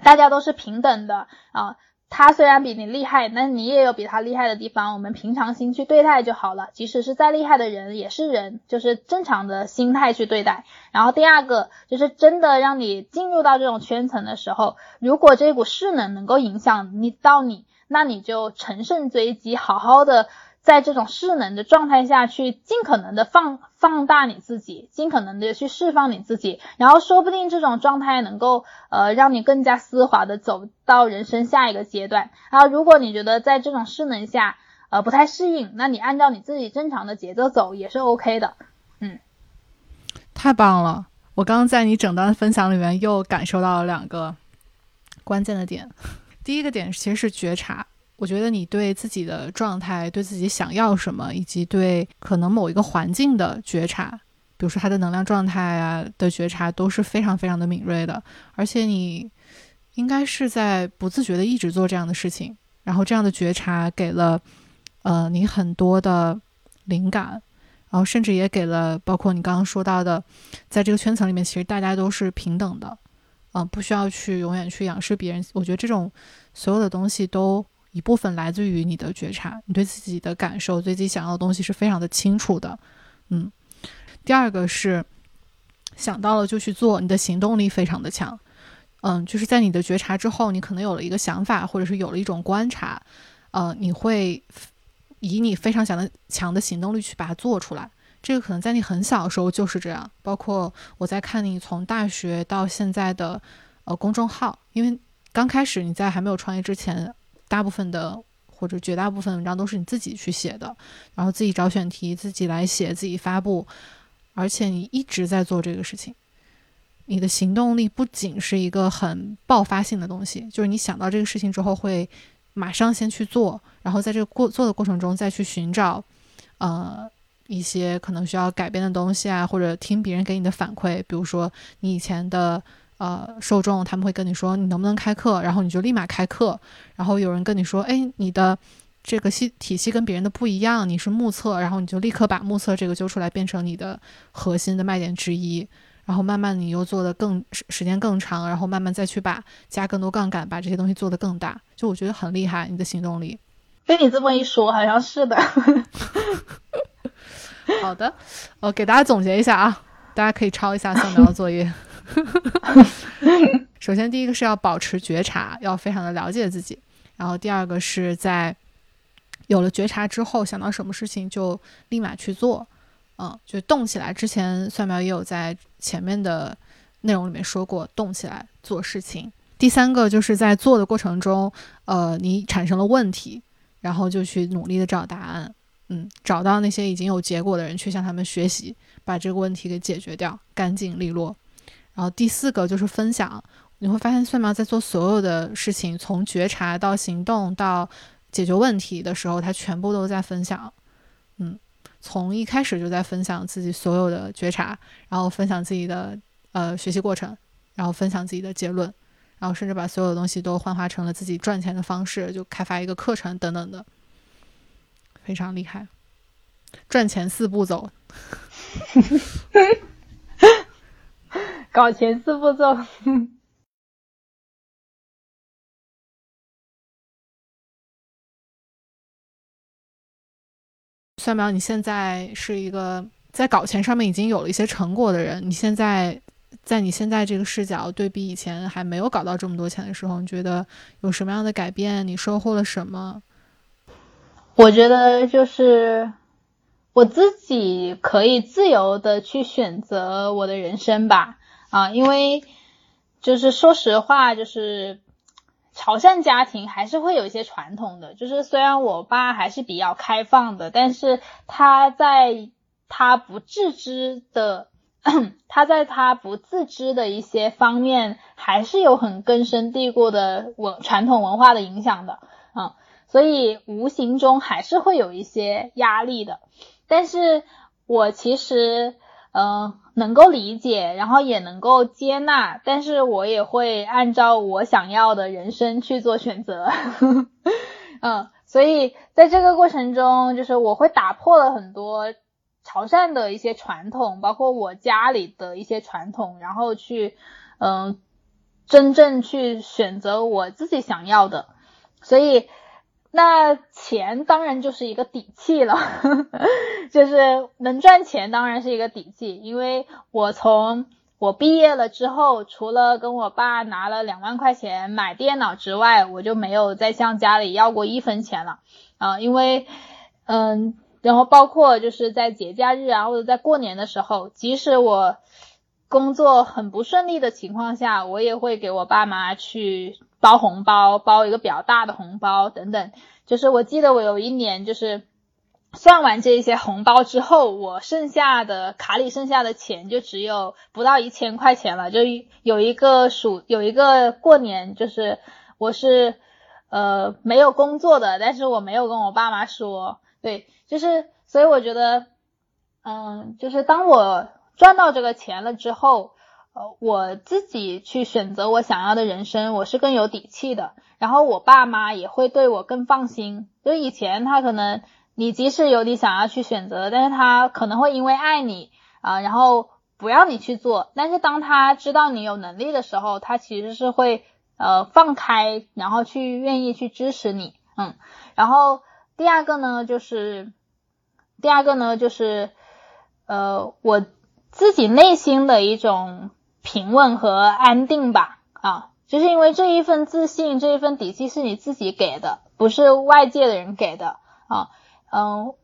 大家都是平等的啊，他虽然比你厉害，那你也有比他厉害的地方，我们平常心去对待就好了。即使是再厉害的人也是人，就是正常的心态去对待。然后第二个就是真的让你进入到这种圈层的时候，如果这股势能能够影响你到你，那你就乘胜追击，好好的。在这种势能的状态下去，尽可能的放放大你自己，尽可能的去释放你自己，然后说不定这种状态能够呃让你更加丝滑的走到人生下一个阶段。然后如果你觉得在这种势能下呃不太适应，那你按照你自己正常的节奏走也是 OK 的。嗯，太棒了！我刚刚在你整段分享里面又感受到了两个关键的点，第一个点其实是觉察。我觉得你对自己的状态、对自己想要什么，以及对可能某一个环境的觉察，比如说他的能量状态啊的觉察，都是非常非常的敏锐的。而且你应该是在不自觉的一直做这样的事情，然后这样的觉察给了呃你很多的灵感，然后甚至也给了包括你刚刚说到的，在这个圈层里面，其实大家都是平等的，嗯，不需要去永远去仰视别人。我觉得这种所有的东西都。一部分来自于你的觉察，你对自己的感受、对自己想要的东西是非常的清楚的，嗯。第二个是想到了就去做，你的行动力非常的强，嗯，就是在你的觉察之后，你可能有了一个想法，或者是有了一种观察，呃，你会以你非常强的强的行动力去把它做出来。这个可能在你很小的时候就是这样，包括我在看你从大学到现在的呃公众号，因为刚开始你在还没有创业之前。大部分的或者绝大部分文章都是你自己去写的，然后自己找选题，自己来写，自己发布，而且你一直在做这个事情。你的行动力不仅是一个很爆发性的东西，就是你想到这个事情之后会马上先去做，然后在这个过做的过程中再去寻找呃一些可能需要改变的东西啊，或者听别人给你的反馈，比如说你以前的。呃，受众他们会跟你说你能不能开课，然后你就立马开课。然后有人跟你说，哎，你的这个系体系跟别人的不一样，你是目测，然后你就立刻把目测这个揪出来，变成你的核心的卖点之一。然后慢慢你又做的更时时间更长，然后慢慢再去把加更多杠杆，把这些东西做得更大。就我觉得很厉害，你的行动力。被你这么一说，好像是的。好的，呃，给大家总结一下啊，大家可以抄一下三苗作业。首先，第一个是要保持觉察，要非常的了解自己。然后，第二个是在有了觉察之后，想到什么事情就立马去做，嗯，就动起来。之前蒜苗也有在前面的内容里面说过，动起来做事情。第三个就是在做的过程中，呃，你产生了问题，然后就去努力的找答案，嗯，找到那些已经有结果的人，去向他们学习，把这个问题给解决掉，干净利落。然后第四个就是分享，你会发现蒜苗在做所有的事情，从觉察到行动到解决问题的时候，他全部都在分享，嗯，从一开始就在分享自己所有的觉察，然后分享自己的呃学习过程，然后分享自己的结论。然后甚至把所有的东西都幻化成了自己赚钱的方式，就开发一个课程等等的，非常厉害。赚钱四步走，搞钱四步骤。蒜苗，你现在是一个在搞钱上面已经有了一些成果的人，你现在。在你现在这个视角对比以前还没有搞到这么多钱的时候，你觉得有什么样的改变？你收获了什么？我觉得就是我自己可以自由的去选择我的人生吧。啊，因为就是说实话，就是潮汕家庭还是会有一些传统的。就是虽然我爸还是比较开放的，但是他在他不自知的。他在他不自知的一些方面，还是有很根深蒂固的文传统文化的影响的，啊，所以无形中还是会有一些压力的。但是我其实，嗯，能够理解，然后也能够接纳，但是我也会按照我想要的人生去做选择，嗯，所以在这个过程中，就是我会打破了很多。潮汕的一些传统，包括我家里的一些传统，然后去，嗯，真正去选择我自己想要的，所以那钱当然就是一个底气了，就是能赚钱当然是一个底气，因为我从我毕业了之后，除了跟我爸拿了两万块钱买电脑之外，我就没有再向家里要过一分钱了啊，因为，嗯。然后包括就是在节假日啊，或者在过年的时候，即使我工作很不顺利的情况下，我也会给我爸妈去包红包，包一个比较大的红包等等。就是我记得我有一年，就是算完这些红包之后，我剩下的卡里剩下的钱就只有不到一千块钱了。就有一个暑有一个过年，就是我是呃没有工作的，但是我没有跟我爸妈说，对。就是，所以我觉得，嗯，就是当我赚到这个钱了之后，呃，我自己去选择我想要的人生，我是更有底气的。然后我爸妈也会对我更放心。就以前他可能，你即使有你想要去选择，但是他可能会因为爱你啊，然后不让你去做。但是当他知道你有能力的时候，他其实是会呃放开，然后去愿意去支持你。嗯，然后第二个呢，就是。第二个呢，就是呃我自己内心的一种平稳和安定吧，啊，就是因为这一份自信，这一份底气是你自己给的，不是外界的人给的啊，嗯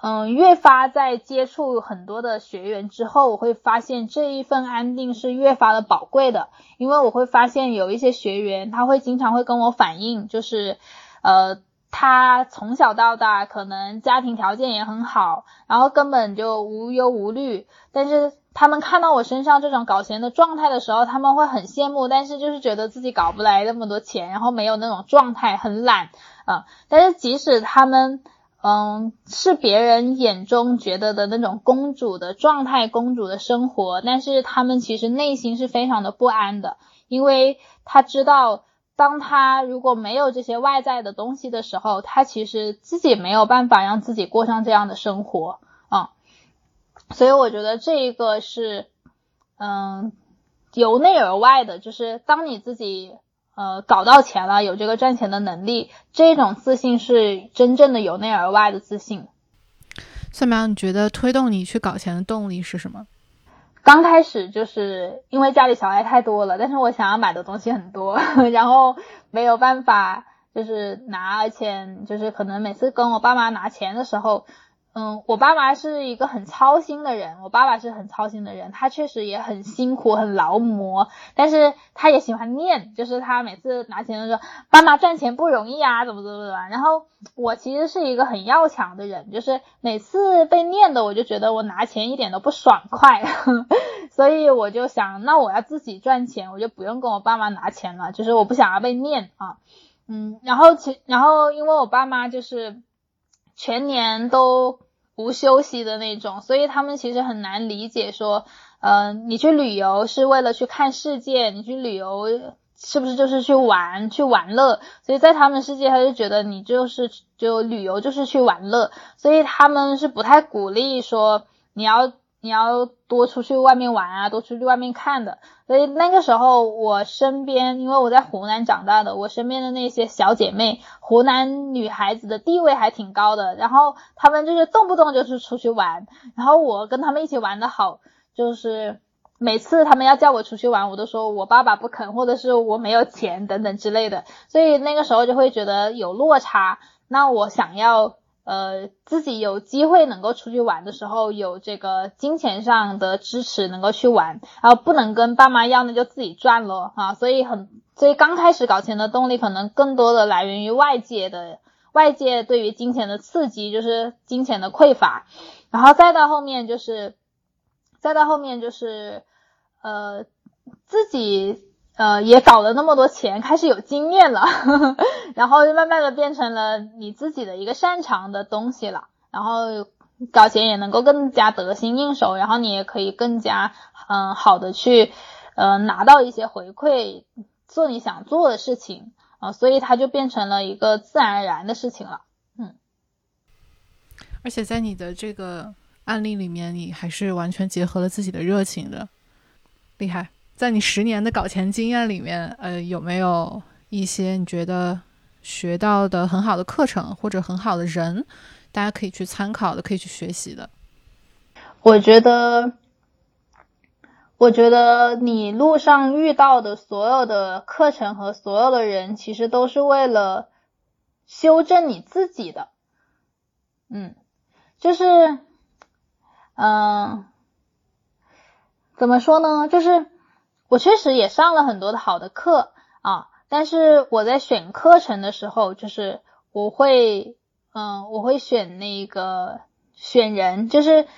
嗯，越发在接触很多的学员之后，我会发现这一份安定是越发的宝贵的，因为我会发现有一些学员他会经常会跟我反映，就是呃。他从小到大可能家庭条件也很好，然后根本就无忧无虑。但是他们看到我身上这种搞钱的状态的时候，他们会很羡慕，但是就是觉得自己搞不来那么多钱，然后没有那种状态，很懒啊。但是即使他们嗯是别人眼中觉得的那种公主的状态、公主的生活，但是他们其实内心是非常的不安的，因为他知道。当他如果没有这些外在的东西的时候，他其实自己没有办法让自己过上这样的生活。所以我觉得这一个是，嗯，由内而外的，就是当你自己呃搞到钱了，有这个赚钱的能力，这种自信是真正的由内而外的自信。蒜苗，你觉得推动你去搞钱的动力是什么？刚开始就是因为家里小孩太多了，但是我想要买的东西很多，然后没有办法就是拿，而且就是可能每次跟我爸妈拿钱的时候。嗯，我爸妈是一个很操心的人，我爸爸是很操心的人，他确实也很辛苦，很劳模，但是他也喜欢念，就是他每次拿钱的时候，爸妈赚钱不容易啊，怎么怎么怎么。然后我其实是一个很要强的人，就是每次被念的，我就觉得我拿钱一点都不爽快，所以我就想，那我要自己赚钱，我就不用跟我爸妈拿钱了，就是我不想要被念啊，嗯，然后其然后因为我爸妈就是。全年都不休息的那种，所以他们其实很难理解说，嗯，你去旅游是为了去看世界，你去旅游是不是就是去玩去玩乐？所以在他们世界，他就觉得你就是就旅游就是去玩乐，所以他们是不太鼓励说你要。你要多出去外面玩啊，多出去外面看的。所以那个时候，我身边，因为我在湖南长大的，我身边的那些小姐妹，湖南女孩子的地位还挺高的。然后她们就是动不动就是出去玩，然后我跟她们一起玩的好，就是每次她们要叫我出去玩，我都说我爸爸不肯，或者是我没有钱等等之类的。所以那个时候就会觉得有落差。那我想要。呃，自己有机会能够出去玩的时候，有这个金钱上的支持，能够去玩，然后不能跟爸妈要，那就自己赚咯啊。所以很，所以刚开始搞钱的动力，可能更多的来源于外界的，外界对于金钱的刺激，就是金钱的匮乏，然后再到后面就是，再到后面就是，呃，自己。呃，也搞了那么多钱，开始有经验了，然后就慢慢的变成了你自己的一个擅长的东西了，然后搞钱也能够更加得心应手，然后你也可以更加嗯好的去呃拿到一些回馈，做你想做的事情啊，所以它就变成了一个自然而然的事情了，嗯。而且在你的这个案例里面，你还是完全结合了自己的热情的，厉害。在你十年的搞钱经验里面，呃，有没有一些你觉得学到的很好的课程或者很好的人，大家可以去参考的，可以去学习的？我觉得，我觉得你路上遇到的所有的课程和所有的人，其实都是为了修正你自己的。嗯，就是，嗯，怎么说呢？就是。我确实也上了很多的好的课啊，但是我在选课程的时候，就是我会，嗯，我会选那个选人，就是，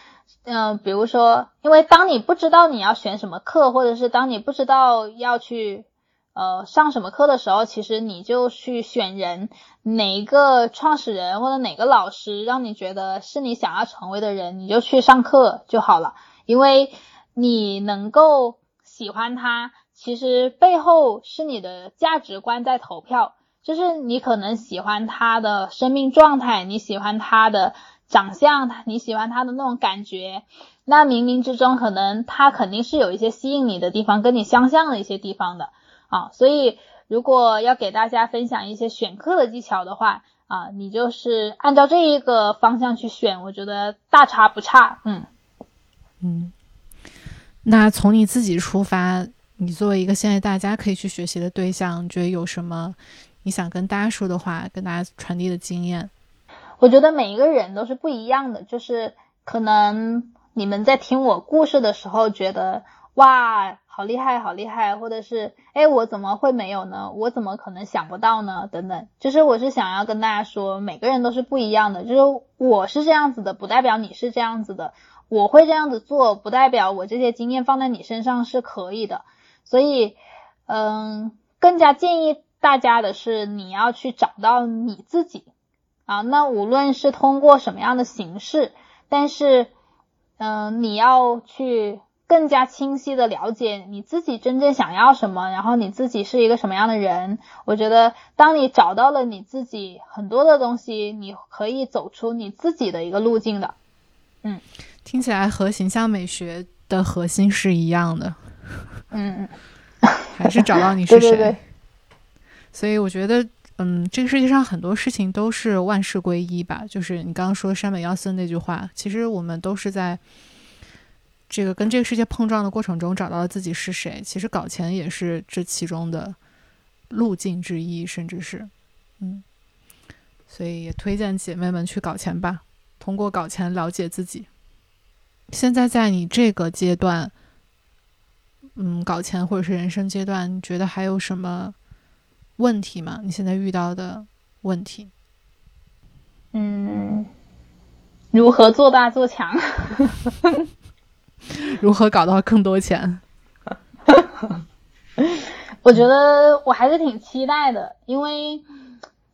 嗯，比如说，因为当你不知道你要选什么课，或者是当你不知道要去，呃，上什么课的时候，其实你就去选人，哪一个创始人或者哪个老师让你觉得是你想要成为的人，你就去上课就好了，因为你能够。喜欢他，其实背后是你的价值观在投票，就是你可能喜欢他的生命状态，你喜欢他的长相，你喜欢他的那种感觉，那冥冥之中可能他肯定是有一些吸引你的地方，跟你相像的一些地方的啊。所以如果要给大家分享一些选课的技巧的话啊，你就是按照这一个方向去选，我觉得大差不差。嗯嗯。那从你自己出发，你作为一个现在大家可以去学习的对象，觉得有什么你想跟大家说的话，跟大家传递的经验？我觉得每一个人都是不一样的，就是可能你们在听我故事的时候，觉得哇，好厉害，好厉害，或者是哎，我怎么会没有呢？我怎么可能想不到呢？等等，就是我是想要跟大家说，每个人都是不一样的，就是我是这样子的，不代表你是这样子的。我会这样子做，不代表我这些经验放在你身上是可以的。所以，嗯，更加建议大家的是，你要去找到你自己啊。那无论是通过什么样的形式，但是，嗯，你要去更加清晰的了解你自己真正想要什么，然后你自己是一个什么样的人。我觉得，当你找到了你自己很多的东西，你可以走出你自己的一个路径的。嗯。听起来和形象美学的核心是一样的，嗯，还是找到你是谁。对对对。所以我觉得，嗯，这个世界上很多事情都是万事归一吧。就是你刚刚说山本耀司那句话，其实我们都是在这个跟这个世界碰撞的过程中找到了自己是谁。其实搞钱也是这其中的路径之一，甚至是，嗯，所以也推荐姐妹们去搞钱吧，通过搞钱了解自己。现在在你这个阶段，嗯，搞钱或者是人生阶段，你觉得还有什么？问题吗？你现在遇到的问题？嗯，如何做大做强？如何搞到更多钱？我觉得我还是挺期待的，因为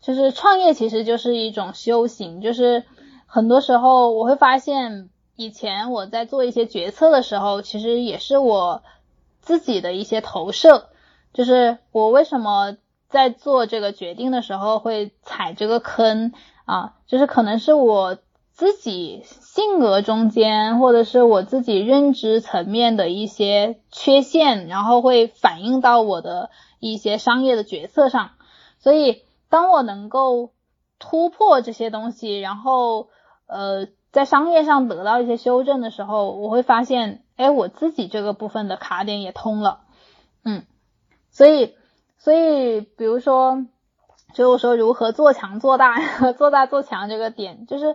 就是创业其实就是一种修行，就是很多时候我会发现，以前我在做一些决策的时候，其实也是我自己的一些投射，就是我为什么。在做这个决定的时候会踩这个坑啊，就是可能是我自己性格中间，或者是我自己认知层面的一些缺陷，然后会反映到我的一些商业的决策上。所以，当我能够突破这些东西，然后呃，在商业上得到一些修正的时候，我会发现，哎，我自己这个部分的卡点也通了，嗯，所以。所以，比如说，就我说如何做强做大，做大做强这个点，就是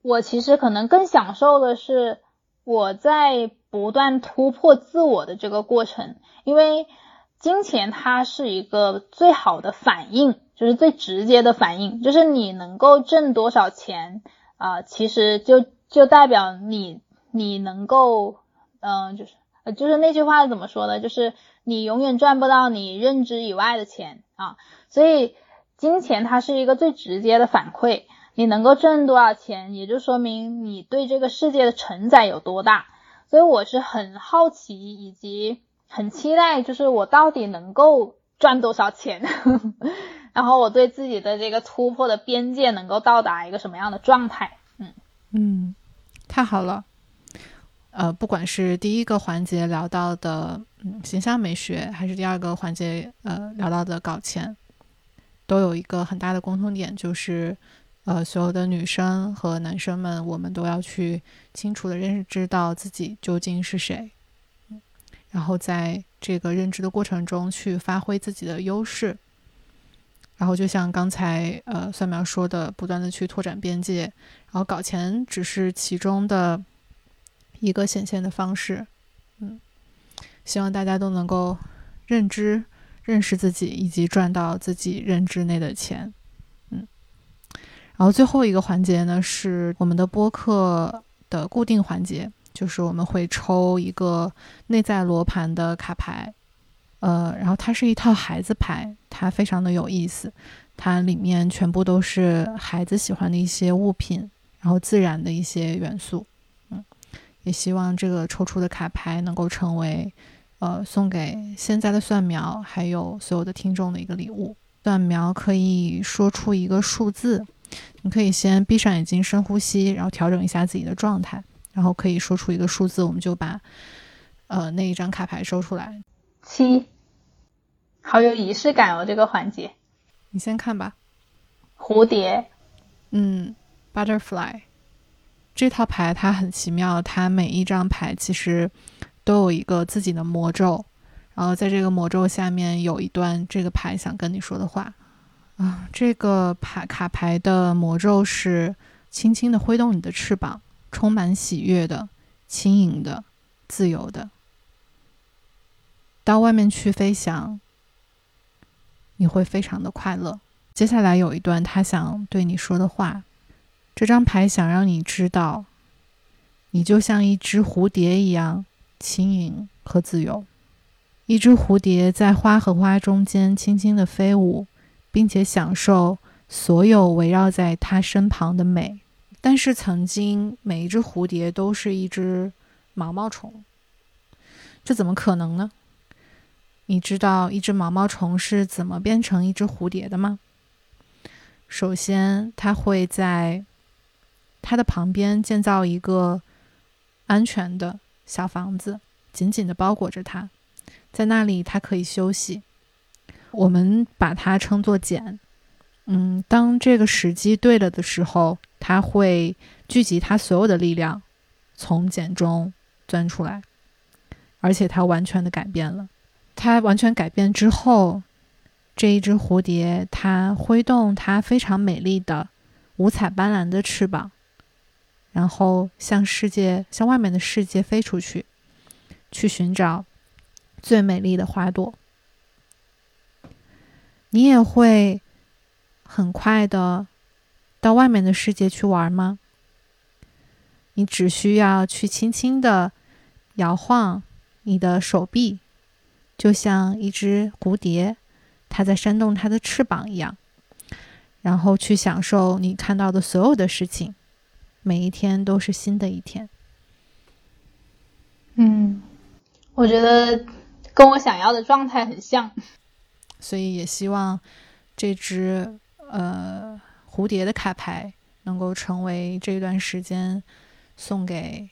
我其实可能更享受的是我在不断突破自我的这个过程，因为金钱它是一个最好的反应，就是最直接的反应，就是你能够挣多少钱啊，其实就就代表你你能够，嗯，就是就是那句话怎么说的，就是。你永远赚不到你认知以外的钱啊，所以金钱它是一个最直接的反馈。你能够挣多少钱，也就说明你对这个世界的承载有多大。所以我是很好奇以及很期待，就是我到底能够赚多少钱，然后我对自己的这个突破的边界能够到达一个什么样的状态？嗯嗯，太好了。呃，不管是第一个环节聊到的嗯形象美学，还是第二个环节呃聊到的搞钱，都有一个很大的共同点，就是呃所有的女生和男生们，我们都要去清楚的认知到自己究竟是谁，然后在这个认知的过程中去发挥自己的优势，然后就像刚才呃蒜苗说的，不断的去拓展边界，然后搞钱只是其中的。一个显现的方式，嗯，希望大家都能够认知、认识自己，以及赚到自己认知内的钱，嗯。然后最后一个环节呢，是我们的播客的固定环节，就是我们会抽一个内在罗盘的卡牌，呃，然后它是一套孩子牌，它非常的有意思，它里面全部都是孩子喜欢的一些物品，然后自然的一些元素。嗯也希望这个抽出的卡牌能够成为，呃，送给现在的蒜苗还有所有的听众的一个礼物。蒜苗可以说出一个数字，你可以先闭上眼睛深呼吸，然后调整一下自己的状态，然后可以说出一个数字，我们就把，呃，那一张卡牌收出来。七，好有仪式感哦，这个环节。你先看吧。蝴蝶。嗯，butterfly。这套牌它很奇妙，它每一张牌其实都有一个自己的魔咒，然后在这个魔咒下面有一段这个牌想跟你说的话啊。这个牌卡牌的魔咒是：轻轻的挥动你的翅膀，充满喜悦的、轻盈的、自由的，到外面去飞翔，你会非常的快乐。接下来有一段他想对你说的话。这张牌想让你知道，你就像一只蝴蝶一样轻盈和自由。一只蝴蝶在花和花中间轻轻的飞舞，并且享受所有围绕在它身旁的美。但是，曾经每一只蝴蝶都是一只毛毛虫，这怎么可能呢？你知道一只毛毛虫是怎么变成一只蝴蝶的吗？首先，它会在它的旁边建造一个安全的小房子，紧紧的包裹着它，在那里它可以休息。我们把它称作茧，嗯，当这个时机对了的时候，它会聚集它所有的力量，从茧中钻出来，而且它完全的改变了。它完全改变之后，这一只蝴蝶它挥动它非常美丽的五彩斑斓的翅膀，然后向世界、向外面的世界飞出去，去寻找最美丽的花朵。你也会很快的到外面的世界去玩吗？你只需要去轻轻的摇晃你的手臂。就像一只蝴蝶，它在扇动它的翅膀一样，然后去享受你看到的所有的事情。每一天都是新的一天。嗯，我觉得跟我想要的状态很像，所以也希望这只呃蝴蝶的卡牌能够成为这段时间送给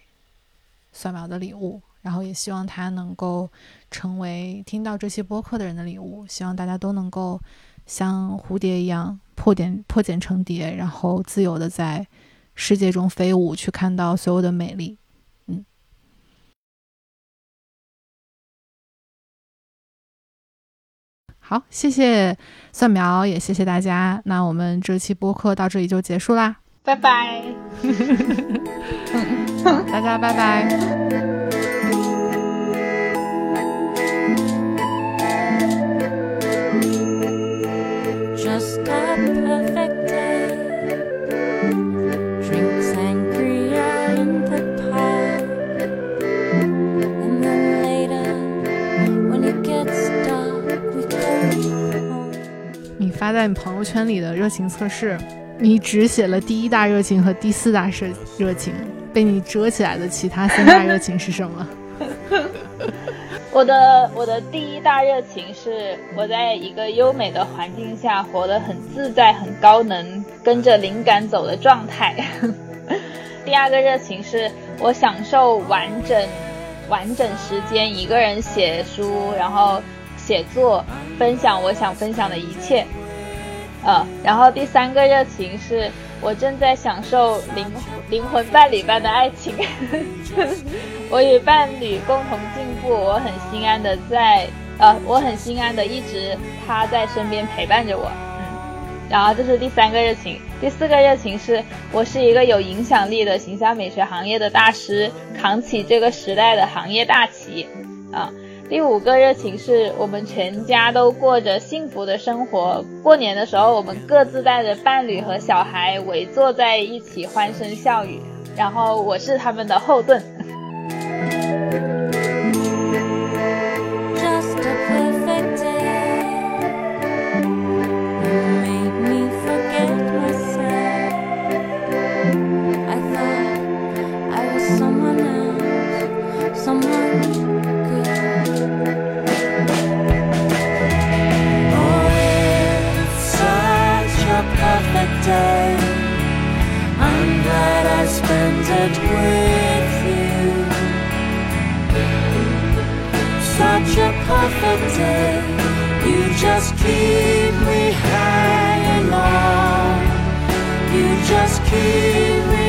蒜苗的礼物。然后也希望它能够成为听到这些播客的人的礼物。希望大家都能够像蝴蝶一样破茧破茧成蝶，然后自由的在世界中飞舞，去看到所有的美丽。嗯，好，谢谢蒜苗，也谢谢大家。那我们这期播客到这里就结束啦，拜拜。大家拜拜。在你朋友圈里的热情测试，你只写了第一大热情和第四大热热情，被你遮起来的其他三大热情是什么？我的我的第一大热情是我在一个优美的环境下活得很自在、很高能，跟着灵感走的状态。第二个热情是我享受完整完整时间一个人写书，然后写作，分享我想分享的一切。呃，然后第三个热情是我正在享受灵灵魂伴侣般的爱情，我与伴侣共同进步，我很心安的在呃，我很心安的一直他在身边陪伴着我，嗯，然后这是第三个热情，第四个热情是我是一个有影响力的形象美学行业的大师，扛起这个时代的行业大旗，啊。第五个热情是我们全家都过着幸福的生活。过年的时候，我们各自带着伴侣和小孩围坐在一起，欢声笑语。然后我是他们的后盾。Perfect day. You just keep me hanging on. You just keep me